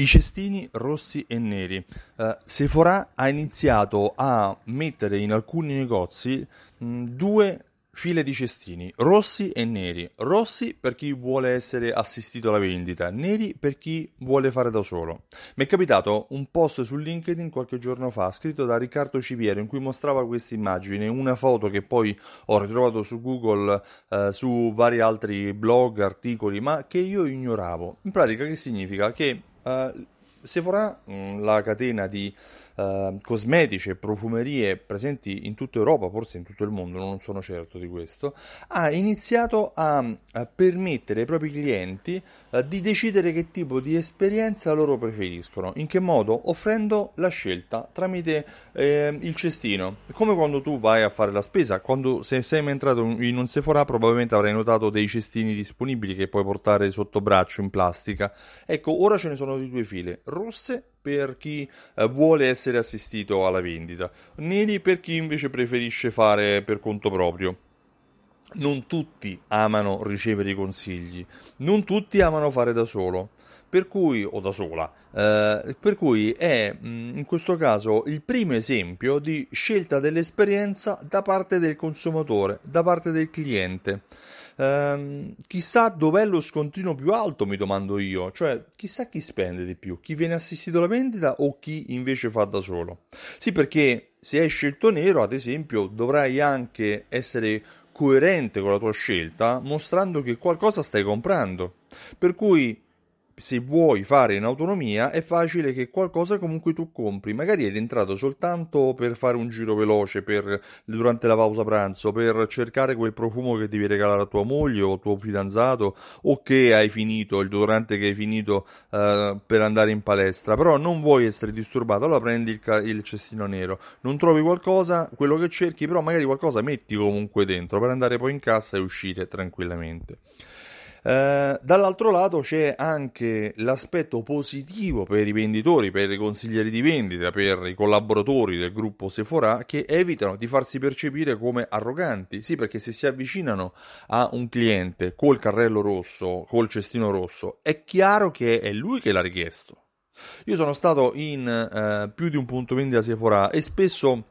I cestini rossi e neri. Uh, Sephora ha iniziato a mettere in alcuni negozi mh, due file di cestini, rossi e neri. Rossi per chi vuole essere assistito alla vendita, neri per chi vuole fare da solo. Mi è capitato un post su LinkedIn qualche giorno fa, scritto da Riccardo Civiero, in cui mostrava questa immagine, una foto che poi ho ritrovato su Google, eh, su vari altri blog, articoli, ma che io ignoravo. In pratica che significa? Che Uh, Sephora, mm, la catena di uh, cosmetici e profumerie presenti in tutta Europa, forse in tutto il mondo, non sono certo di questo, ha iniziato a, a permettere ai propri clienti uh, di decidere che tipo di esperienza loro preferiscono. In che modo? Offrendo la scelta tramite eh, il cestino. Come quando tu vai a fare la spesa, quando se sei mai entrato in un Sephora probabilmente avrai notato dei cestini disponibili che puoi portare sotto braccio in plastica. Ecco, ora ce ne sono di due file rosse per chi eh, vuole essere assistito alla vendita, neri per chi invece preferisce fare per conto proprio. Non tutti amano ricevere i consigli, non tutti amano fare da solo, per cui, o da sola, eh, per cui è mm, in questo caso il primo esempio di scelta dell'esperienza da parte del consumatore, da parte del cliente. Ehm, chissà dov'è lo scontrino più alto, mi domando io, cioè chissà chi spende di più, chi viene assistito alla vendita o chi invece fa da solo. Sì, perché se hai scelto nero, ad esempio, dovrai anche essere coerente con la tua scelta, mostrando che qualcosa stai comprando. Per cui se vuoi fare in autonomia è facile che qualcosa comunque tu compri. Magari eri entrato soltanto per fare un giro veloce per, durante la pausa pranzo, per cercare quel profumo che devi regalare a tua moglie o tuo fidanzato o che hai finito, il durante che hai finito uh, per andare in palestra. Però non vuoi essere disturbato, allora prendi il, ca- il cestino nero. Non trovi qualcosa, quello che cerchi, però magari qualcosa metti comunque dentro per andare poi in cassa e uscire tranquillamente. Eh, dall'altro lato c'è anche l'aspetto positivo per i venditori, per i consiglieri di vendita, per i collaboratori del gruppo Sephora che evitano di farsi percepire come arroganti. Sì, perché se si avvicinano a un cliente col carrello rosso, col cestino rosso, è chiaro che è lui che l'ha richiesto. Io sono stato in eh, più di un punto vendita Sephora e spesso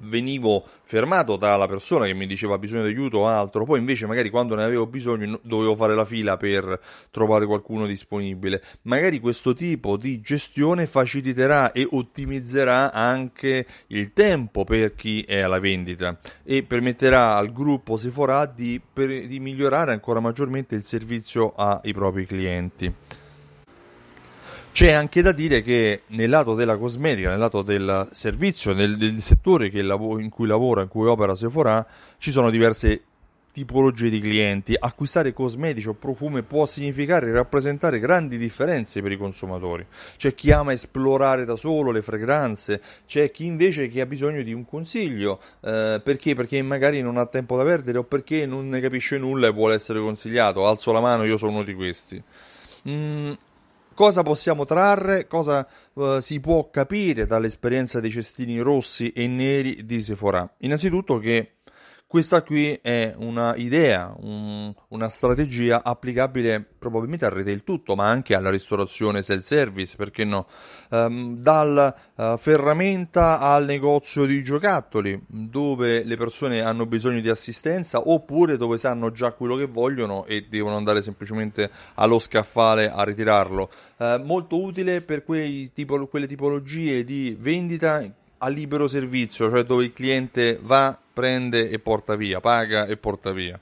venivo fermato dalla persona che mi diceva bisogno di aiuto o altro, poi invece magari quando ne avevo bisogno dovevo fare la fila per trovare qualcuno disponibile. Magari questo tipo di gestione faciliterà e ottimizzerà anche il tempo per chi è alla vendita e permetterà al gruppo Sephora di, per, di migliorare ancora maggiormente il servizio ai propri clienti. C'è anche da dire che nel lato della cosmetica, nel lato del servizio, nel, del settore lav- in cui lavora, in cui opera Sephora, ci sono diverse tipologie di clienti. Acquistare cosmetici o profumi può significare rappresentare grandi differenze per i consumatori. C'è chi ama esplorare da solo le fragranze, c'è chi invece che ha bisogno di un consiglio. Eh, perché? Perché magari non ha tempo da perdere o perché non ne capisce nulla e vuole essere consigliato. Alzo la mano, io sono uno di questi. Mm, Cosa possiamo trarre? Cosa uh, si può capire dall'esperienza dei cestini rossi e neri di Sephora? Innanzitutto che questa qui è una idea, un, una strategia applicabile probabilmente al retail tutto, ma anche alla ristorazione self-service, perché no? Um, dal uh, ferramenta al negozio di giocattoli, dove le persone hanno bisogno di assistenza oppure dove sanno già quello che vogliono e devono andare semplicemente allo scaffale a ritirarlo. Uh, molto utile per tipo, quelle tipologie di vendita a libero servizio, cioè dove il cliente va prende e porta via, paga e porta via.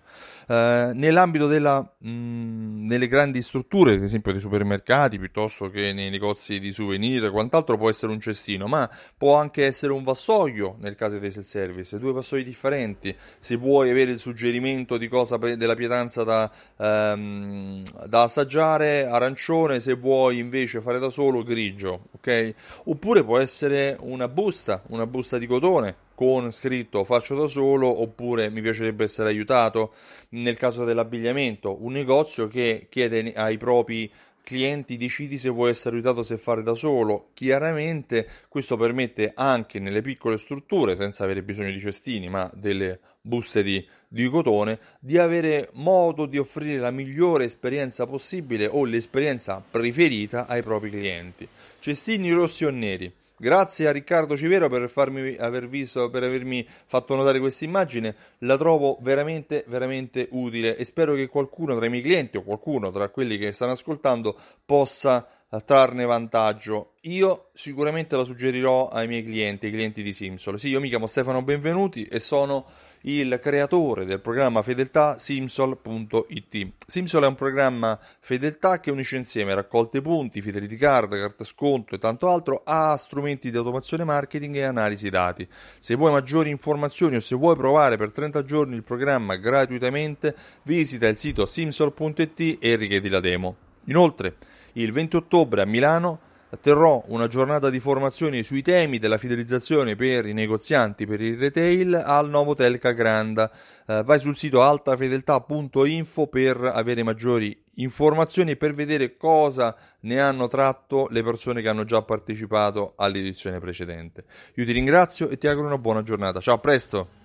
Eh, nell'ambito della, mh, delle grandi strutture, ad esempio dei supermercati, piuttosto che nei negozi di souvenir, quant'altro può essere un cestino, ma può anche essere un vassoio nel caso dei self-service, due vassoi differenti. Se vuoi avere il suggerimento di cosa della pietanza da, ehm, da assaggiare, arancione, se vuoi invece fare da solo, grigio, ok? Oppure può essere una busta, una busta di cotone con scritto faccio da solo oppure mi piacerebbe essere aiutato nel caso dell'abbigliamento un negozio che chiede ai propri clienti decidi se vuoi essere aiutato se fare da solo. Chiaramente questo permette anche nelle piccole strutture, senza avere bisogno di cestini, ma delle buste di, di cotone, di avere modo di offrire la migliore esperienza possibile o l'esperienza preferita ai propri clienti. Cestini rossi o neri Grazie a Riccardo Civero per, farmi, aver visto, per avermi fatto notare questa immagine, la trovo veramente, veramente utile e spero che qualcuno tra i miei clienti o qualcuno tra quelli che stanno ascoltando possa trarne vantaggio. Io sicuramente la suggerirò ai miei clienti, ai clienti di Simsol. Sì, io mi chiamo Stefano Benvenuti e sono il creatore del programma Fedeltà Simsol.it. Simsol è un programma fedeltà che unisce insieme raccolte punti, fidelity card, carta sconto e tanto altro a strumenti di automazione marketing e analisi dati. Se vuoi maggiori informazioni o se vuoi provare per 30 giorni il programma gratuitamente, visita il sito simsol.it e richiedi la demo. Inoltre, il 20 ottobre a Milano terrò una giornata di formazione sui temi della fidelizzazione per i negozianti per il retail al Novotel Cagranda. Eh, vai sul sito altafedeltà.info per avere maggiori informazioni e per vedere cosa ne hanno tratto le persone che hanno già partecipato all'edizione precedente. Io ti ringrazio e ti auguro una buona giornata. Ciao, a presto!